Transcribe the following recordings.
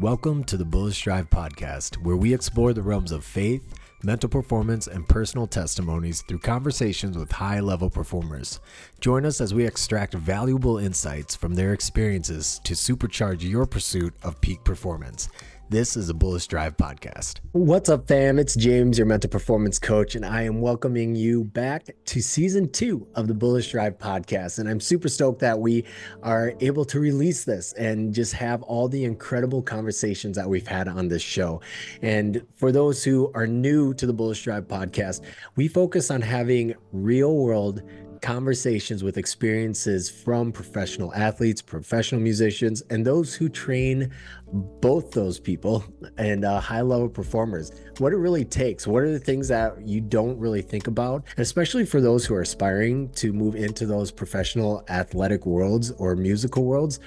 Welcome to the Bullish Drive podcast, where we explore the realms of faith, mental performance, and personal testimonies through conversations with high level performers. Join us as we extract valuable insights from their experiences to supercharge your pursuit of peak performance. This is a Bullish Drive podcast. What's up, fam? It's James, your mental performance coach, and I am welcoming you back to season two of the Bullish Drive podcast. And I'm super stoked that we are able to release this and just have all the incredible conversations that we've had on this show. And for those who are new to the Bullish Drive podcast, we focus on having real world conversations with experiences from professional athletes, professional musicians, and those who train both those people and uh, high level performers. What it really takes. What are the things that you don't really think about, especially for those who are aspiring to move into those professional athletic worlds or musical worlds?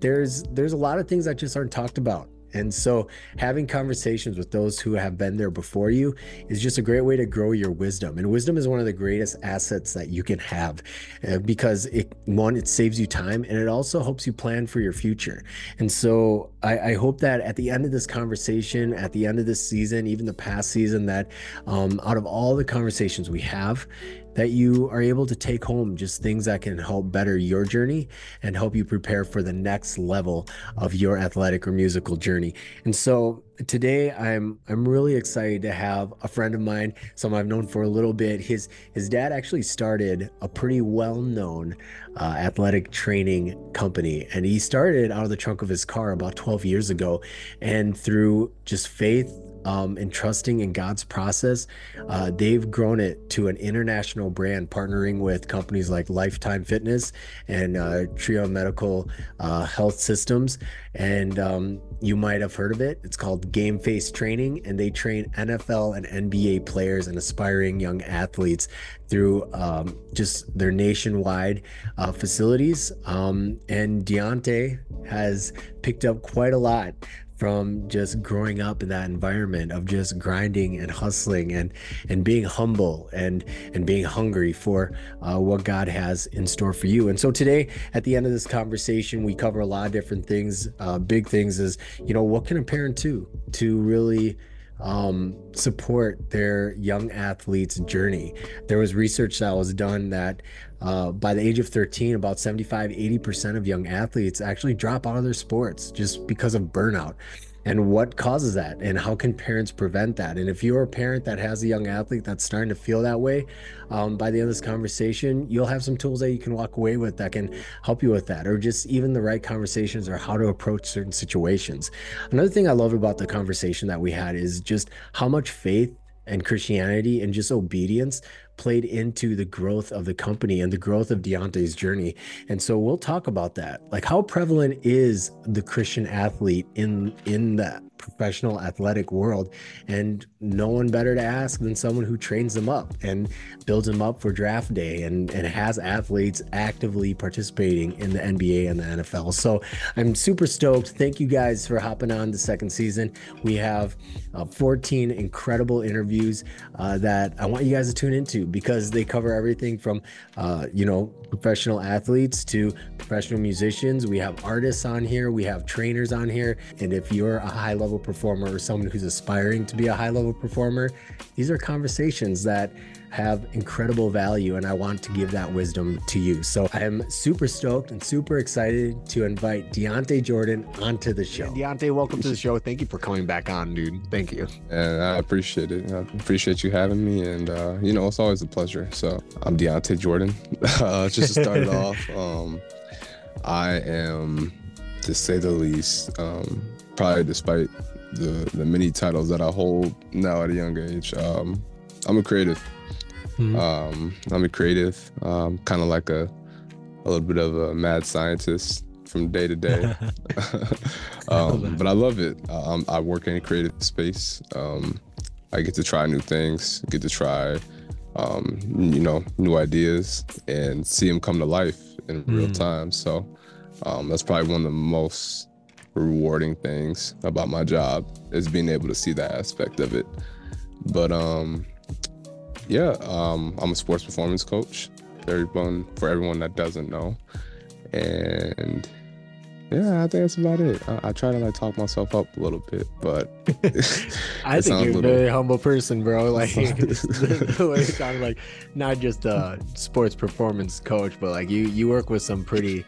There's there's a lot of things that just aren't talked about and so, having conversations with those who have been there before you is just a great way to grow your wisdom. And wisdom is one of the greatest assets that you can have uh, because it, one, it saves you time and it also helps you plan for your future. And so, I, I, hope that at the end of this conversation, at the end of this season, even the past season, that um, out of all the conversations we have, that you are able to take home just things that can help better your journey and help you prepare for the next level of your athletic or musical journey. And so today I'm I'm really excited to have a friend of mine, someone I've known for a little bit. His his dad actually started a pretty well-known uh, athletic training company, and he started out of the trunk of his car about 12 years ago, and through just faith um, and trusting in God's process, uh, they've grown it to an international brand, partnering with companies like Lifetime Fitness and uh, Trio Medical uh, Health Systems. And um, you might have heard of it. It's called Game Face Training, and they train NFL and NBA players and aspiring young athletes through um, just their nationwide uh, facilities. Um, and Dyante has picked up quite a lot from just growing up in that environment of just grinding and hustling and and being humble and and being hungry for uh, what God has in store for you. And so today, at the end of this conversation, we cover a lot of different things. Uh, big things is you know what can a parent do to really um, support their young athletes' journey. There was research that was done that uh, by the age of 13, about 75, 80% of young athletes actually drop out of their sports just because of burnout. And what causes that? And how can parents prevent that? And if you're a parent that has a young athlete that's starting to feel that way um, by the end of this conversation you'll have some tools that you can walk away with that can help you with that or just even the right conversations or how to approach certain situations. Another thing i love about the conversation that we had is just how much faith and christianity and just obedience played into the growth of the company and the growth of Dyante's journey. And so we'll talk about that. Like how prevalent is the Christian athlete in in the professional athletic world and no one better to ask than someone who trains them up and builds them up for draft day and, and has athletes actively participating in the NBA and the NFL. So I'm super stoked. Thank you guys for hopping on the second season. We have uh, 14 incredible interviews uh, that I want you guys to tune into because they cover everything from, uh, you know, professional athletes to professional musicians. We have artists on here, we have trainers on here. And if you're a high level performer or someone who's aspiring to be a high level performer, these are conversations that have incredible value and I want to give that wisdom to you. So I'm super stoked and super excited to invite Dyante Jordan onto the show. Dyante, welcome to the show. Thank you for coming back on, dude. Thank you. And I appreciate it. I appreciate you having me. And, uh, you know, it's always a pleasure. So I'm Dyante Jordan. uh, just to start it off, um, I am, to say the least, um, probably despite the, the many titles that I hold now at a young age, um, I'm a creative. Mm-hmm. Um, I'm a creative, um, kind of like a a little bit of a mad scientist from day to day. um, but I love it. I, I, work in a creative space. Um, I get to try new things, get to try, um, you know, new ideas and see them come to life in mm. real time. So um, that's probably one of the most rewarding things about my job is being able to see that aspect of it. But um, yeah, um, I'm a sports performance coach. Everyone for everyone that doesn't know, and yeah, I think that's about it. I, I, try to like talk myself up a little bit, but I think you're a, little... very humble person, bro. Like the, the way you talk, like not just a sports performance coach, but like you you work with some pretty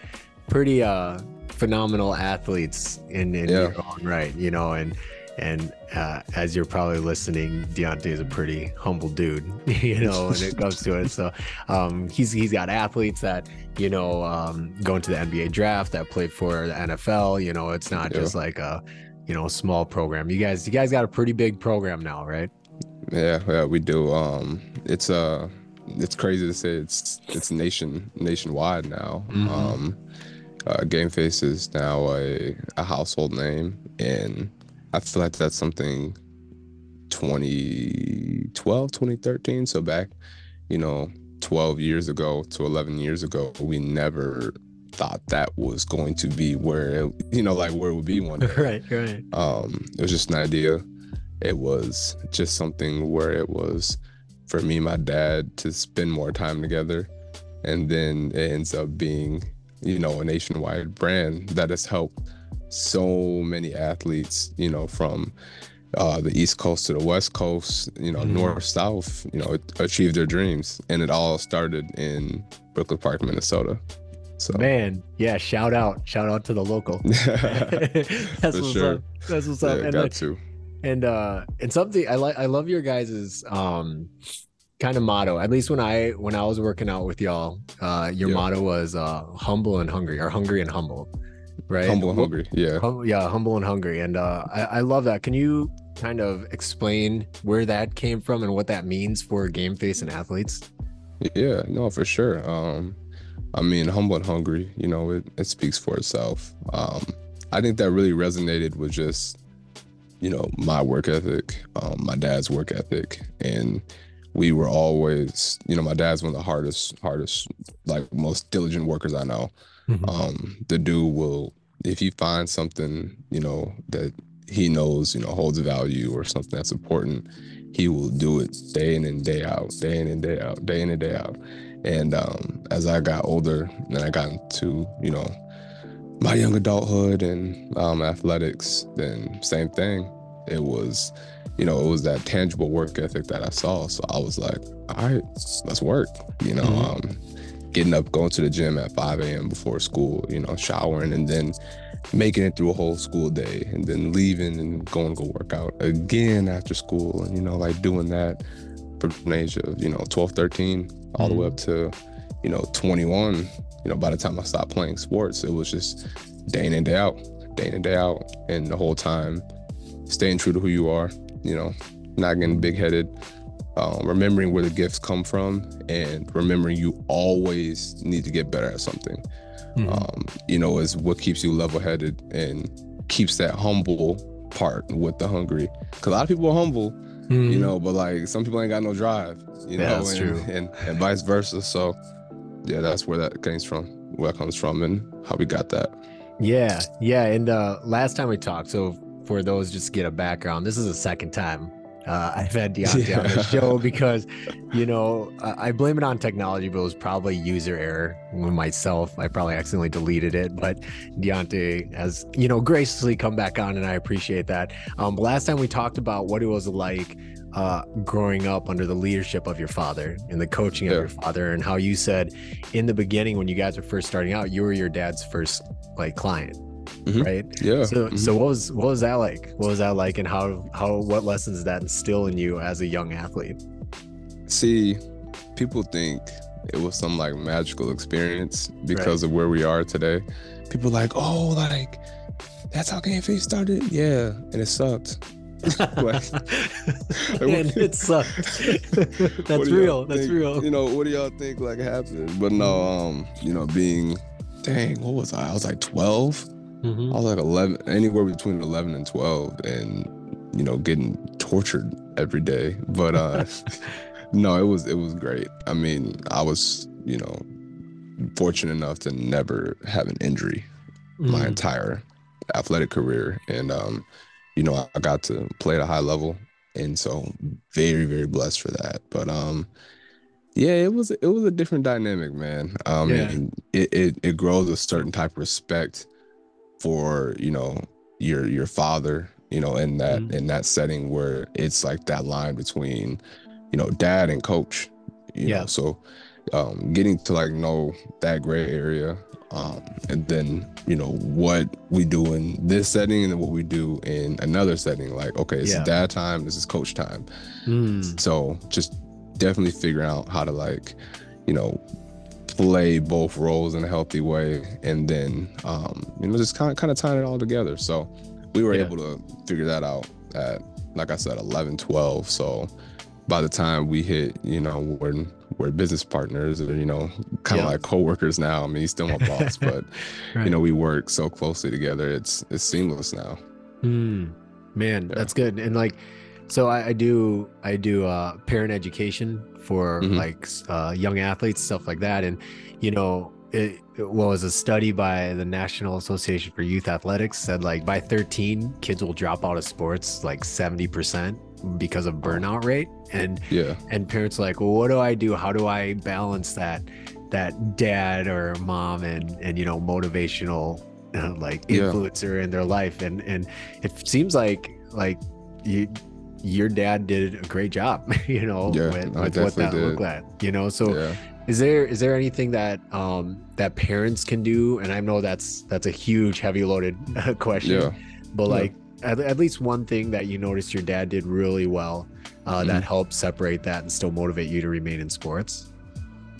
pretty uh phenomenal athletes in in yeah. your own right, you know, and and uh, as you're probably listening, Dyante is a pretty humble dude, you know, when it comes to it. So um, he's he's got athletes that you know um, going to the NBA draft that played for the NFL. You know, it's not yeah. just like a you know small program. You guys you guys got a pretty big program now, right? Yeah, yeah, we do. Um, it's uh it's crazy to say it's it's nation nationwide now. Mm-hmm. Um, uh, Game Face is now a, a household name and I feel like that's something 2012, 2013. So back, you know, 12 years ago to 11 years ago, we never thought that was going to be where it, you know, like where it would be one day. right, right. Um, it was just an idea. It was just something where it was for me, my dad to spend more time together. And then it ends up being, you know, a nationwide brand that has helped so many athletes, you know, from uh, the East Coast to the West Coast, you know, mm-hmm. North, South, you know, achieve their dreams. And it all started in Brooklyn Park, Minnesota. So man, yeah, shout out, shout out to the local. That's what's sure. up. That's what's up. And got to. And uh and something I like I love your guys's um kind of motto. At least when I when I was working out with y'all, uh your yeah. motto was uh humble and hungry or hungry and humble right? Humble and hungry. Yeah. Hum, yeah, humble and hungry. And uh, I, I love that. Can you kind of explain where that came from and what that means for game face and athletes? Yeah, no, for sure. Um, I mean, humble and hungry, you know, it, it speaks for itself. Um, I think that really resonated with just, you know, my work ethic, um, my dad's work ethic. And we were always, you know, my dad's one of the hardest, hardest, like most diligent workers I know. Mm-hmm. Um, the dude will, if he finds something, you know, that he knows, you know, holds value or something that's important, he will do it day in and day out, day in and day out, day in and day out. And um, as I got older and I got into, you know, my young adulthood and um, athletics, then same thing. It was, you know, it was that tangible work ethic that I saw. So I was like, all right, let's work. You know, mm-hmm. um, getting up, going to the gym at 5 a.m. before school, you know, showering and then making it through a whole school day and then leaving and going to go work out again after school. And, you know, like doing that from an age of, you know, 12, 13, all mm-hmm. the way up to, you know, 21. You know, by the time I stopped playing sports, it was just day in and day out, day in and day out. And the whole time staying true to who you are, you know, not getting big headed, um, remembering where the gifts come from and remembering you always need to get better at something mm-hmm. um, you know is what keeps you level-headed and keeps that humble part with the hungry because a lot of people are humble mm-hmm. you know but like some people ain't got no drive you yeah, know and, true. And, and vice versa so yeah that's where that comes from where it comes from and how we got that yeah yeah and uh last time we talked so for those just get a background this is the second time uh, I've had Dyante yeah. on the show because, you know, I, blame it on technology, but it was probably user error myself. I probably accidentally deleted it, but Dyante has, you know, graciously come back on, and I appreciate that. Um, last time we talked about what it was like uh, growing up under the leadership of your father and the coaching yeah. of your father, and how you said in the beginning when you guys were first starting out, you were your dad's first like client mm-hmm. right? Yeah. So mm-hmm. so what was what was that like? What was that like, and how how what lessons did that instill in you as a young athlete? See, people think it was some like magical experience because right. of where we are today. People like, oh, like that's how Game Face started. Yeah, and it sucked. like, and it sucked. that's real. That's think, real. You know, what do y'all think like happened? But no, um, you know, being dang, what was I? I was like 12. Mm-hmm. I was like 11, anywhere between 11 and 12, and you know, getting tortured every day. But uh, no, it was it was great. I mean, I was you know fortunate enough to never have an injury mm-hmm. my entire athletic career, and um, you know, I got to play at a high level, and so very very blessed for that. But um, yeah, it was it was a different dynamic, man. Um, yeah. it, it it grows a certain type of respect for you know your your father you know in that Mhm. in that setting where it's like that line between you know dad and coach you Yeah. know so um getting to like know that gray area um and then you know what we do in this setting and then what we do in another setting like okay it's Yeah. dad time this is coach time Mm, so just definitely figure out how to like, you know, play both roles in a healthy way and then um, you know, just kind of kind of tying it all together. So we were Yeah. able to figure that out at like I said, 11, 12. So by the time we hit, you know, we're we're business partners or, you know, kind of Yeah. like coworkers now. I mean, he's still my boss, but right. you know, we work so closely together. It's it's seamless now. Mm, man, Yeah. that's good. And like, so I, I do I do uh, parent education for Mhm. like uh, young athletes, stuff like that. And you know, it, it was a study by the National Association for Youth Athletics said like by 13, kids will drop out of sports like 70 percent because of burnout rate. And Yeah. and parents are like, well, what do I do? How do I balance that that dad or mom and and you know motivational uh, like Yeah. influencer in their life? And and it seems like like you your dad did a great job, you know, Yeah, with, with what that definitely looked did. like. You know, so yeah. is there is there anything that um that parents can do? And I know that's that's a huge heavy loaded question Yeah. but like at, at least one thing that you noticed your dad did really well uh, that Mm-hmm. helped separate that and still motivate you to remain in sports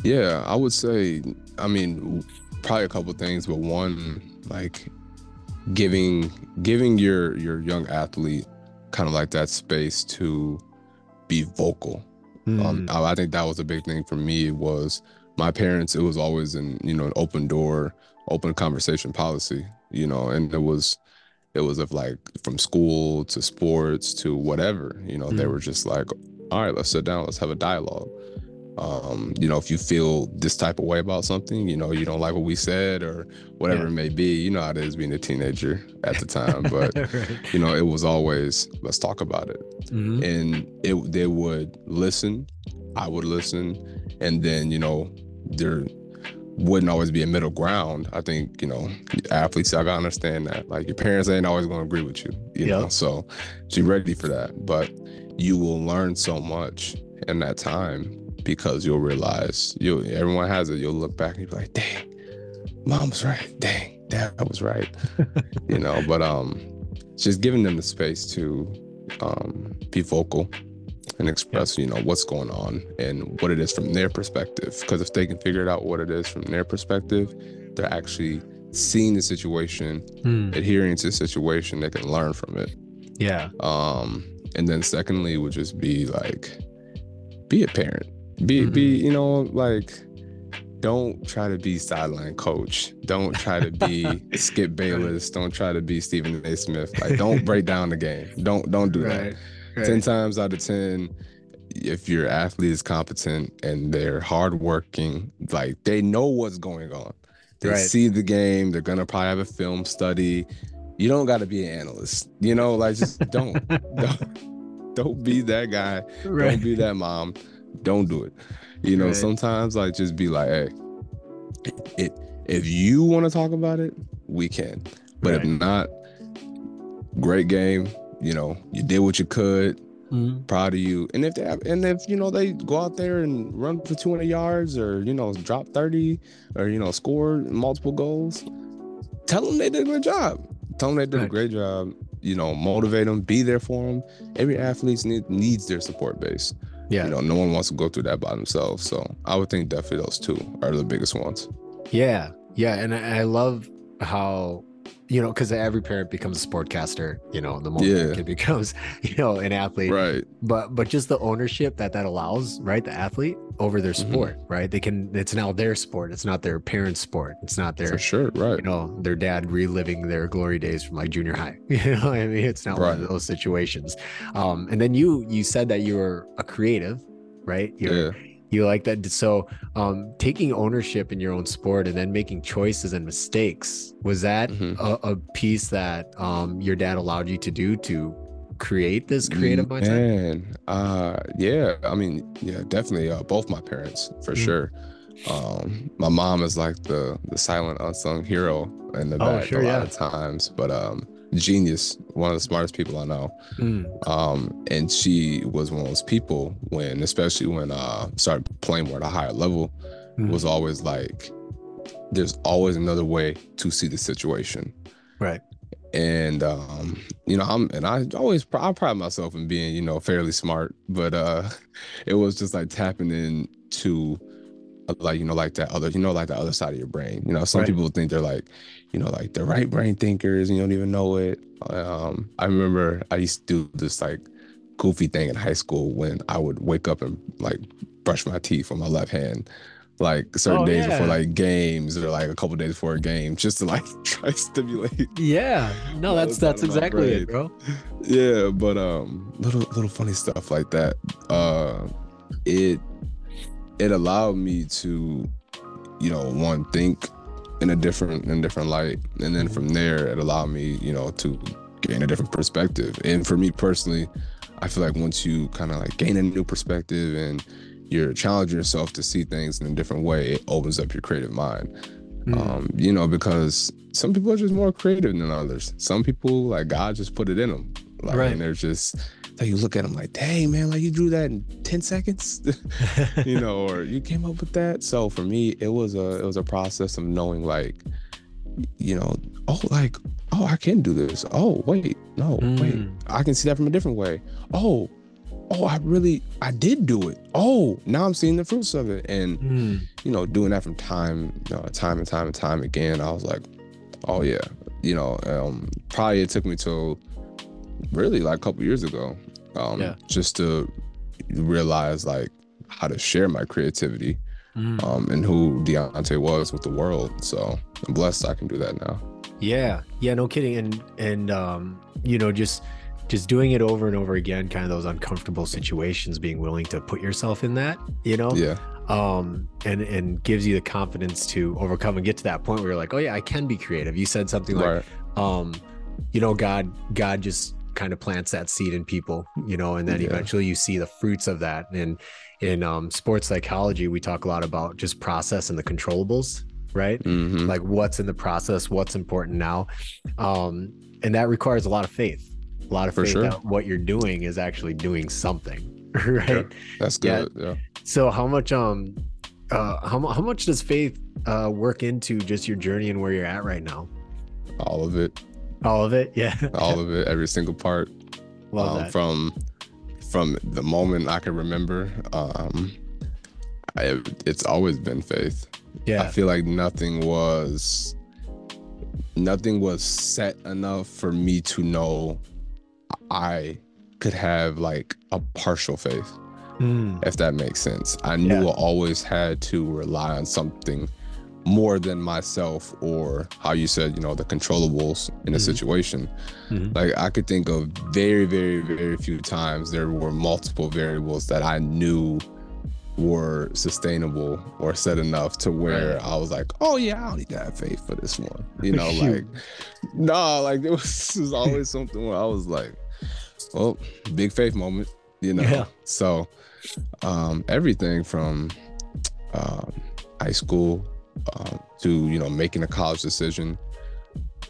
Yeah, I would say, I mean, probably a couple things, but one, like giving giving your your young athlete kind of like that space to be vocal. Um, Mm, I, I think that was a big thing for me. Was my parents? It was always an you know an open door, open conversation policy. You know, and it was it was of like from school to sports to whatever. You know, they Mm. were just like, all right, let's sit down, let's have a dialogue. Um, you know, if you feel this type of way about something, you know, you don't like what we said or whatever Yeah. it may be, you know how it is being a teenager at the time. But right. you know, it was always let's talk about it Mhm. and it they would listen i would listen and then you know there wouldn't always be a middle ground i think you know athletes i gotta understand that like your parents ain't always gonna agree with you you know so be ready for that but you will learn so much in that time because you'll realize you everyone has it you'll look back and you'll be like dang mom was right dang dad was right you know but um just giving them the space to um, be vocal and express, you know, what's going on and what it is from their perspective. Because if they can figure it out what it is from their perspective, they're actually seeing the situation, Mm, adhering to the situation, they can learn from it. yeah Um, and then secondly would just be like, be a parent. Be be, Mhm. you know, like don't try to be sideline coach. Don't try to be Skip Bayless. Don't try to be Stephen A. Smith. Like don't break down the game. Don't don't do that. right, 10 times out of 10 if your athlete is competent and they're hardworking like they know what's going on they Right. see the game they're gonna probably have a film study you don't got to be an analyst you know like just don't don't don't be that guy don't be that mom don't do it you know Right. sometimes like just be like hey it, if you want to talk about it we can but Right. if not great game you know you did what you could Mm, proud of you. And if they have, and if you know they go out there and run for 200 yards or you know drop 30 or you know score multiple goals, tell them they did a good job. Tell them they did a great job. You know, motivate them, be there for them. Every athlete need, needs their support base. Yeah You know, no one wants to go through that by themselves. So I would think definitely those two are the biggest ones. Yeah, yeah, and I, love how you know because every parent becomes a sportcaster. You know, the moment Yeah. it becomes you know an athlete. Right. But but just the ownership that that allows, right? The athlete over their Mhm. sport, right? They can. It's now their sport. It's not their parents' sport. It's not their For sure. Right. you know their dad reliving their glory days from like junior high. You know, what I mean, it's not one of Right. those situations. Um, and then you you said that you were a creative, right? You're, Yeah. you like that so um taking ownership in your own sport and then making choices and mistakes was that Mhm. a, a piece that um your dad allowed you to do to create this creative mindset Man, uh, yeah. I mean, yeah, definitely. Uh, both my parents, for Mhm. sure. Um, my mom is like the the silent unsung hero in the Oh, back sure, a yeah. lot of times, but um, genius, one of the smartest people I know. Mm, Um, and she was one of those people when, especially when uh started playing more at a higher level, Mm. was always like, there's always another way to see the situation. right. And um, you know, I'm and I always I pride myself in being, you know, fairly smart, but uh it was just like tapping into uh, like, you know, like that other, you know, like the other side of your brain. You know, some Right. people think they're like, you know, like the right brain thinkers, and you don't even know it. Um, I remember I used to do this like goofy thing in high school when I would wake up and like brush my teeth with my left hand. Like certain Oh, days before like games or like a couple days before a game, just to like try to stimulate Yeah. No, that's that's out of my exactly it, bro. yeah but um little little funny stuff like that uh it it allowed me to you know one think in a different in a different light and then Mhm. from there it allowed me you know to gain a different perspective and for me personally i feel like once you kind of like gain a new perspective and you're challenging yourself to see things in a different way it opens up your creative mind Mm, um, you know, because some people are just more creative than others. Some people, like God, just put it in them. Like, Right. and they're just like you look at them like, dang man, like you drew that in ten seconds, you know, or you came up with that. So for me, it was a it was a process of knowing like, you know, oh like oh I can do this. Oh wait, no wait, Mm. I can see that from a different way. Oh. Oh, I really, I did do it. Oh, now I'm seeing the fruits of it, and mm, you know, doing that from time, uh, time and time and time again, I was like, oh yeah, you know, um, probably it took me till really like a couple years ago, um, Yeah. just to realize like how to share my creativity, mm. um, and who Dyante was with the world. So I'm blessed I can do that now. Yeah, yeah, no kidding. And and um, you know, just just doing it over and over again, kind of those uncomfortable situations, being willing to put yourself in that, you know, Yeah, um, and and gives you the confidence to overcome and get to that point where you're like, oh yeah, I can be creative. You said something like, um, you know, God, God just kind of plants that seed in people, you know, and then Yeah. eventually you see the fruits of that. And in um, sports psychology, we talk a lot about just process and the controllables, right? hmm like what's in the process what's important now um and that requires a lot of faith a lot of For faith sure. that what you're doing is actually doing something right That's good. Yeah. so how much um uh how, how much does faith uh work into just your journey and where you're at right now all of it, all of it yeah all of it, every single part. love um, that from from the moment I can remember. Um, I, it's always been faith. Yeah, I feel like nothing was nothing was set enough for me to know I could have like a partial faith, Mm, if that makes sense. I knew Yeah. I always had to rely on something more than myself or how you said, you know, the controllables in a Mhm. situation. mhm. Like I could think of very, very, very few times there were multiple variables that I knew were sustainable or set enough to where I was like, oh yeah, I don't need to have faith for this one. You know, like no, like it was, it was always something where I was like, well, big faith moment, you know. Yeah. So um everything from um high school um, to you know making a college decision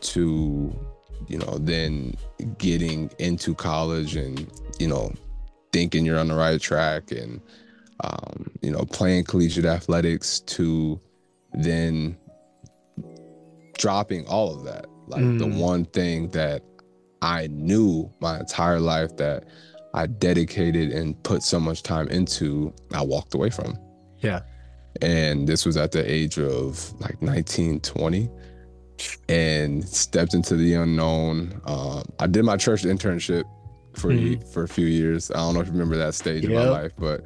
to you know then getting into college and you know thinking you're on the right track and um, you know playing collegiate athletics to then dropping all of that like the Mm. one thing that i knew my entire life that i dedicated and put so much time into i walked away from. Yeah. and this was at the age of like 19 20 and stepped into the unknown. Um, i did my church internship for Mhm. for a few years. I don't know if you remember that stage of my life but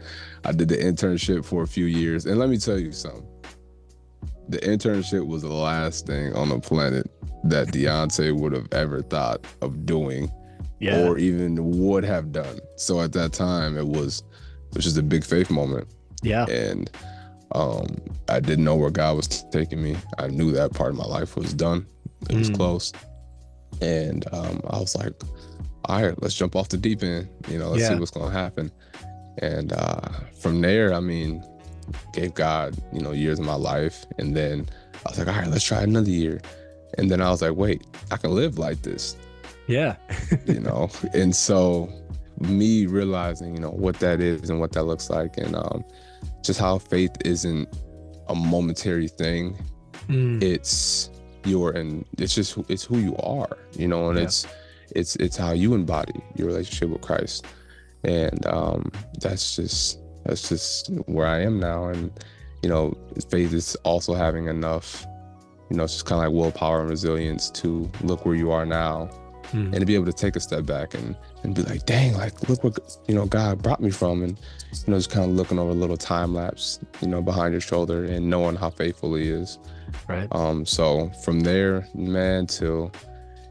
i did the internship for a few years. And let me tell you something the internship was the last thing on the planet that Dyante would have ever thought of doing yeah or even would have done. So at that time, it was it was just a big faith moment yeah and um I didn't know where God was taking me. I knew that part of my life was done. It was Mm. close. And um I was like, all right, let's jump off the deep end. You know, let's Yeah. see what's gonna happen. And uh from there, I mean, gave God, you know, years of my life. And then I was like, all right, let's try another year. And then I was like, wait, I can live like this. Yeah. you know? And so me realizing, you know, what that is and what that looks like and um just how faith isn't a momentary thing. Mm. It's your and it's just it's who you are, you know, and Yeah. it's it's it's how you embody your relationship with Christ. And um that's just that's just where I am now. And, you know, faith is also having enough, you know, it's just kind of like willpower and resilience to look where you are now Mm. and to be able to take a step back and and be like, dang, like look what you know God brought me from, and you know just kind of looking over a little time lapse, you know, behind your shoulder and knowing how faithful He is. Right. Um, so from there, man, to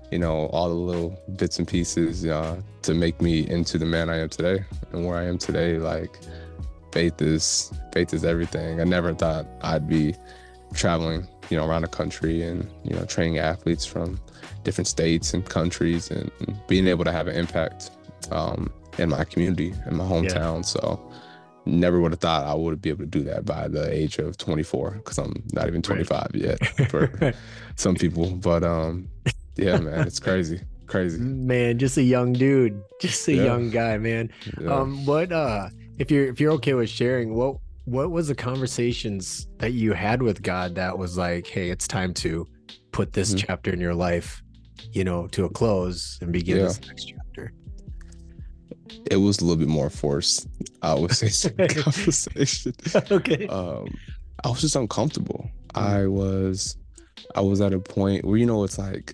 you know all the little bits and pieces uh, to make me into the man I am today and where I am today, like faith is faith is everything. I never thought I'd be traveling, you know, around the country and you know training athletes from different states and countries and being able to have an impact um, in my community in my hometown. So never would have thought I would be able to do that by the age of 24 because I'm not even 25 yet for some people. But um, yeah, man, it's crazy, crazy. man, just a young dude, just a Yeah. young guy, man. Yeah. Um, what uh, if you're if you're okay with sharing, what what was the conversations that you had with God that was like, hey, it's time to put this Mhm. chapter in your life, you know, to a close and begin Yeah. this next chapter. it was a little bit more forced. I would say conversation. okay. um, I was just uncomfortable. I was, I was at a point where you know it's like,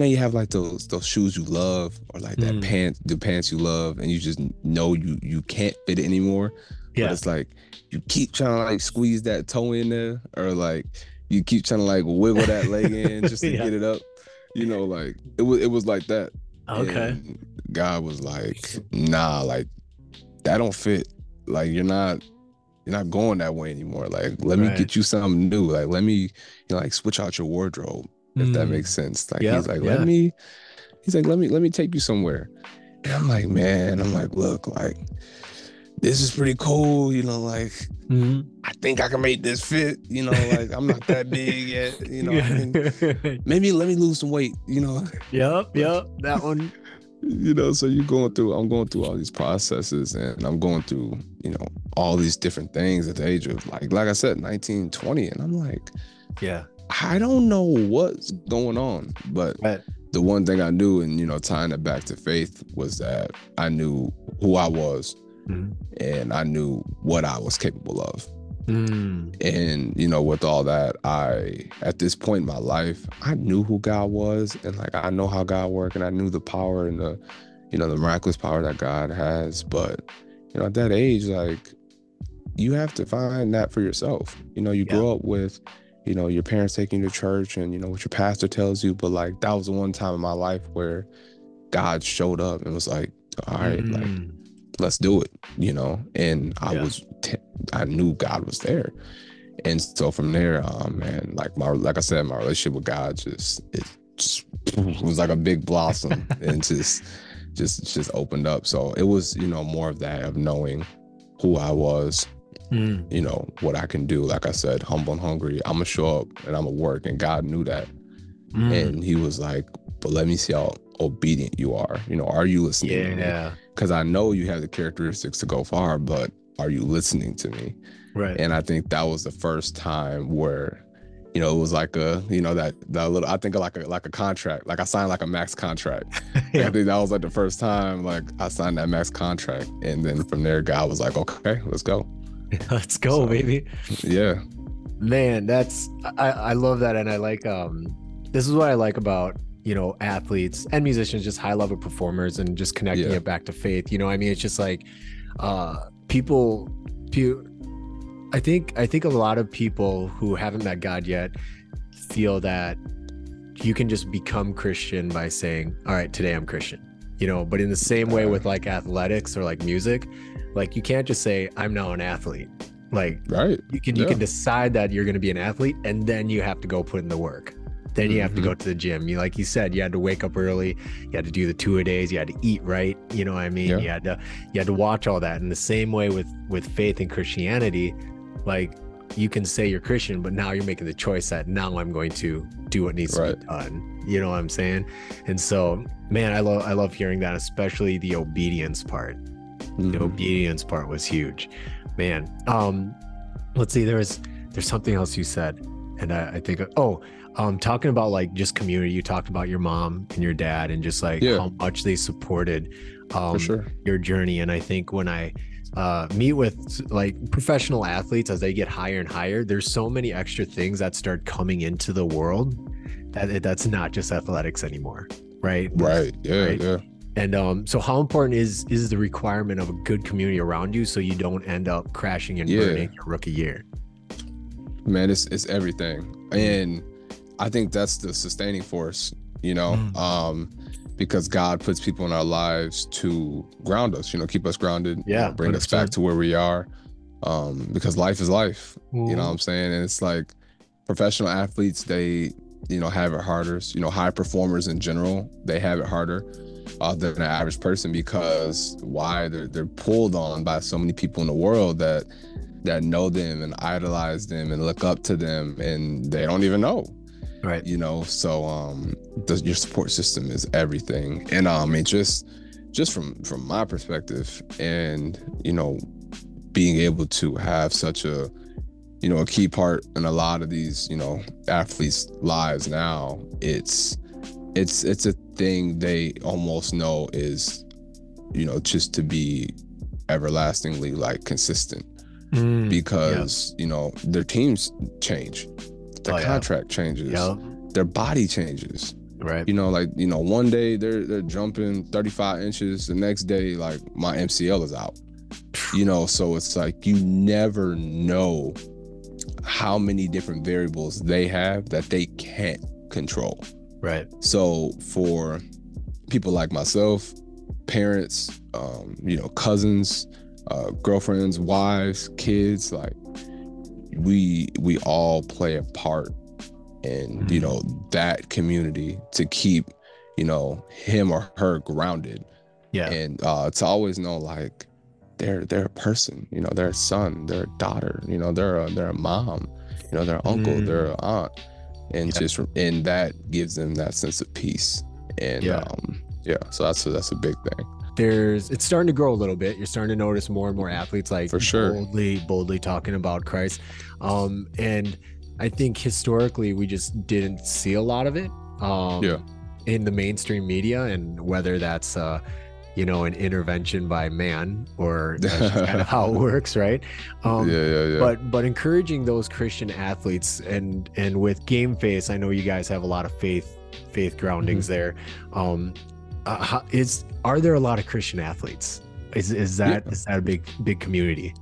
know, you have like those those shoes you love, or like that Mm. pants, the pants you love, and you just know you you can't fit it anymore. But Yeah. it's like you keep trying to like squeeze that toe in there, or like you keep trying to like wiggle that leg in just to Yeah. get it up. You know, like it was it was like that. Okay. And God was like, nah, like that don't fit. Like you're not you're not going that way anymore. Like let me get you something new. Like let me you know like switch out your wardrobe if that Mm. makes sense. Like Yeah, he's like, yeah. let me he's like, let me let me take you somewhere. And I'm like, man, I'm like, look, like this is pretty cool, you know, like Mhm. I think I can make this fit, you know, like I'm not that big yet, you know. Maybe let me lose some weight, you know. yep. Yep. That one. you know so you're going through i'm going through all these processes and i'm going through you know all these different things at the age of like like i said 19 20 and i'm like Yeah. I don't know what's going on but Right. the one thing i knew and you know tying it back to faith was that i knew who i was Mhm. and i knew what i was capable of Mm. and you know with all that i at this point in my life i knew who god was and like i know how god worked and i knew the power and the you know the miraculous power that god has but you know at that age like you have to find that for yourself you know you Yeah. grow up with you know your parents taking you to church and you know what your pastor tells you but like that was the one time in my life where god showed up and was like all right like Mm. let's do it you know and i Yeah. was t- i knew god was there and so from there um man like my like i said my relationship with god just it just was like a big blossom and just just just opened up so it was you know more of that of knowing who i was Mm. you know what i can do like i said humble and hungry i'm gonna show up and i'm gonna work and god knew that Mm. and he was like but let me see how obedient you are you know are you listening yeah. because I know you have the characteristics to go far, but are you listening to me? Right. And I think that was the first time where, you know, it was like a, you know, that that little. I think like a like a contract. Like I signed like a max contract. Yeah. I think that was like the first time like I signed that max contract, and then from there, God was like, okay, let's go. Let's go, So- baby. Yeah, Man, that's I, I love that and I like um this is what I like about you know athletes and musicians just high level performers and just connecting Yeah. it back to faith you know I mean it's just like uh people pe- I think I think a lot of people who haven't met God yet feel that you can just become Christian by saying all right today I'm Christian you know but in the same way with like athletics or like music like you can't just say I'm now an athlete like right. you can you can decide that you're going to be an athlete and then you have to go put in the work then you have to Mhm. go to the gym you like you said you had to wake up early you had to do the two a days you had to eat right you know what i mean Yeah. you had to you had to watch all that in the same way with with faith and christianity like you can say you're Christian, but now you're making the choice that now I'm going to do what needs Right. to be done. You know what I'm saying? And so, man, I love I love hearing that, especially the obedience part. The Mhm. obedience part was huge, man. Um, let's see. There was there's something else you said, and I, I think oh, um, talking about like just community. You talked about your mom and your dad, and just like Yeah. how much they supported um, sure. your journey. And I think when I uh, meet with like professional athletes as they get higher and higher, there's so many extra things that start coming into the world that that's not just athletics anymore, right? Right. Yeah. Right. Yeah. And um, so how important is is the requirement of a good community around you so you don't end up crashing and Yeah. burning your rookie year? man it's it's everything and i think that's the sustaining force you know Mm. um because god puts people in our lives to ground us you know keep us grounded you Yeah, know, bring us back to where we are um because life is life you Mm-hmm. know what i'm saying and it's like professional athletes they you know have it harder you know high performers in general they have it harder uh, than the average person because why they're, they're pulled on by so many people in the world that that know them and idolize them and look up to them and they don't even know Right. you know so um the, your support system is everything and um it just just from from my perspective and you know being able to have such a you know a key part in a lot of these you know athletes lives now it's it's it's a thing they almost know is you know just to be everlastingly like consistent. Mm, because you know their teams change. Their Oh, yeah. contract changes. Yeah. their body changes. Right. you know like you know one day they're they're jumping 35 inches the next day like my mcl is out. You know so it's like you never know how many different variables they have that they can't control Right. so for people like myself, parents, um, you know, cousins, uh, girlfriends, wives, kids, like we we all play a part in you Mhm. know that community to keep you know him or her grounded Yeah. and uh to always know like they're they're a person you know they're a son they're a daughter you know they're a they're a mom you know they're an uncle Mm. they're an aunt and just and that gives them that sense of peace and Yeah. um yeah so that's a, that's a big thing there's it's starting to grow a little bit. You're starting to notice more and more athletes like For sure. boldly, boldly talking about Christ. Um, and I think historically we just didn't see a lot of it. Um, Yeah. in the mainstream media, and whether that's uh, you know, an intervention by man or kind of how it works, right? Um, yeah yeah yeah. but but encouraging those christian athletes and and with game face i know you guys have a lot of faith faith groundings Mm-hmm. there. Um uh, how, is are there a lot of christian athletes? Is is that is that a big big community?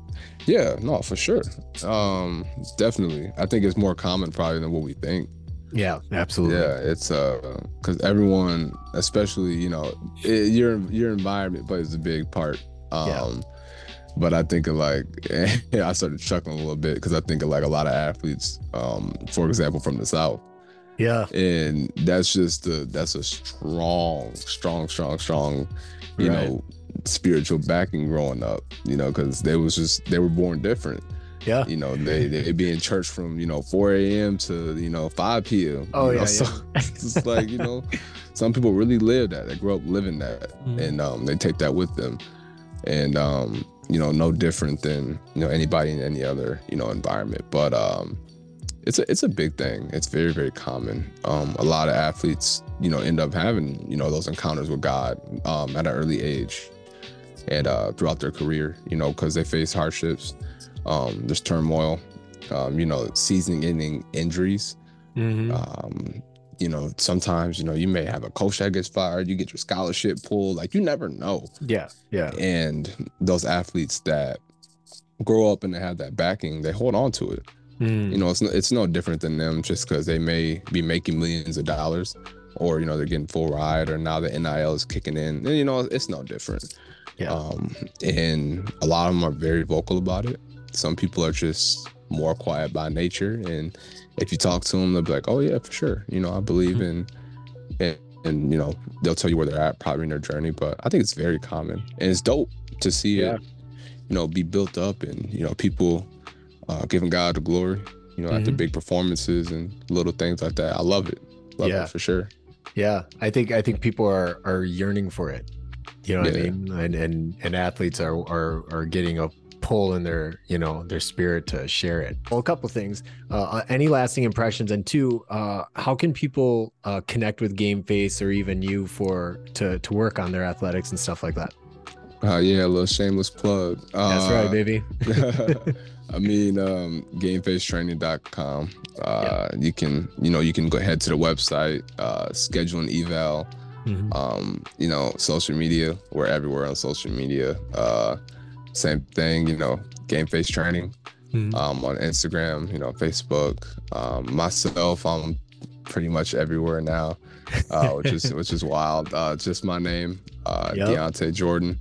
Yeah no for sure. Um definitely. I think it's more common probably than what we think yeah absolutely Yeah, it's uh, because everyone, especially you know, it, your your environment plays a big part. Um, Yeah. but I think of like, I started chuckling a little bit because I think of like a lot of athletes, um, for example, from the south, yeah and that's just a that's a strong, strong, strong, strong, you Right. know, spiritual backing growing up. You know, because they was just they were born different. Yeah You know, they they be in church from you know 4 a.m. to you know 5 p.m. Oh, you know? yeah, so it's like you know, some people really live that. They grow up living that, Mhm. and um, they take that with them, and um, you know, no different than you know anybody in any other you know environment. But um, it's a it's a big thing. It's very very common. Um, a lot of athletes you know end up having you know those encounters with God um, at an early age, and uh, throughout their career, you know, because they face hardships. Um, there's turmoil. Um, you know, season-ending injuries Mhm. um you know sometimes you know you may have a coach that gets fired you get your scholarship pulled like you never know yeah yeah and those athletes that grow up and they have that backing they hold on to it Mm. you know it's no, it's no different than them just because they may be making millions of dollars or you know they're getting full ride or now the nil is kicking in and, you know it's no different Yeah. um and a lot of them are very vocal about it some people are just more quiet by nature and if you talk to them they'll be like oh yeah for sure you know i believe Mhm. in and, and you know they'll tell you where they're at probably in their journey but i think it's very common and it's dope to see Yeah. it you know be built up and you know people uh, giving God the glory. You know, after Mhm. big performances and little things like that. I love it. Love Yeah. it for sure. Yeah, I think I think people are are yearning for it. You know what I mean? And and and athletes are are are getting a pull in their you know their spirit to share it. Well, a couple things. Uh, uh, any lasting impressions, and two, uh, how can people uh, connect with Game Face or even you for to to work on their athletics and stuff like that? Uh, yeah, a little shameless plug. That's Uh, right, baby. I mean, um, gamefacetraining.com. Uh, You can, you know, you can go ahead to the website, uh, schedule an eval. Mhm. Um, you know, social media. We're everywhere on social media. Uh, same thing, you know, Game Face Training Mhm. um, on Instagram, you know, Facebook. Um, myself, I'm pretty much everywhere now, uh, which is which is wild. Uh, just my name, uh, Yep. Dyante Jordan.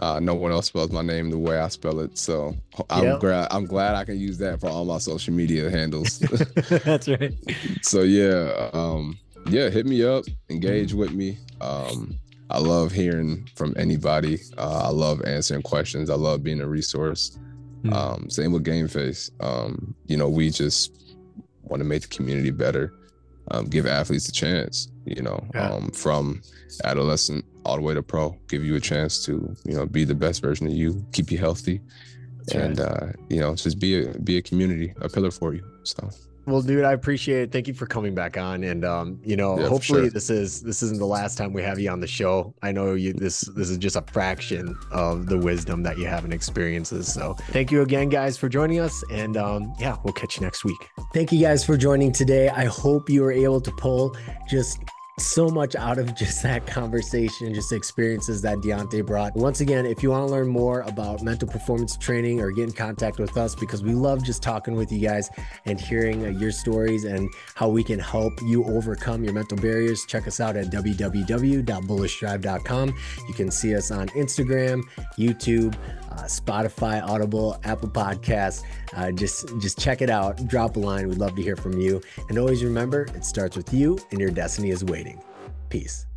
Uh, no one else spells my name the way I spell it, so I'm Yep. glad I'm glad I can use that for all my social media handles. That's right. so yeah, um, yeah, hit me up, engage with me. Um, I love hearing from anybody. Uh, I love answering questions. I love being a resource. Mhm. Um, same with Game Face. Um, you know, we just want to make the community better, um, give athletes a chance. You know, Yeah. um, from adolescent all the way to pro, give you a chance to you know be the best version of you, keep you healthy, That's and right. uh, you know just be a be a community, a pillar for you. So Well, dude, I appreciate it. Thank you for coming back on, and um, you know, Yeah, hopefully sure. this is this isn't the last time we have you on the show. I know you this this is just a fraction of the wisdom that you have and experiences. So, thank you again, guys, for joining us, and um, yeah, we'll catch you next week. Thank you guys for joining today. I hope you were able to pull just so much out of just that conversation, just experiences that Dyante brought. Once again, if you want to learn more about mental performance training or get in contact with us, because we love just talking with you guys and hearing uh, your stories and how we can help you overcome your mental barriers, check us out at www.bullishdrive.com. You can see us on Instagram, YouTube, uh, Spotify, Audible, Apple Podcasts. Uh, just just check it out. Drop a line. We'd love to hear from you. And always remember, it starts with you, and your destiny is waiting. Peace.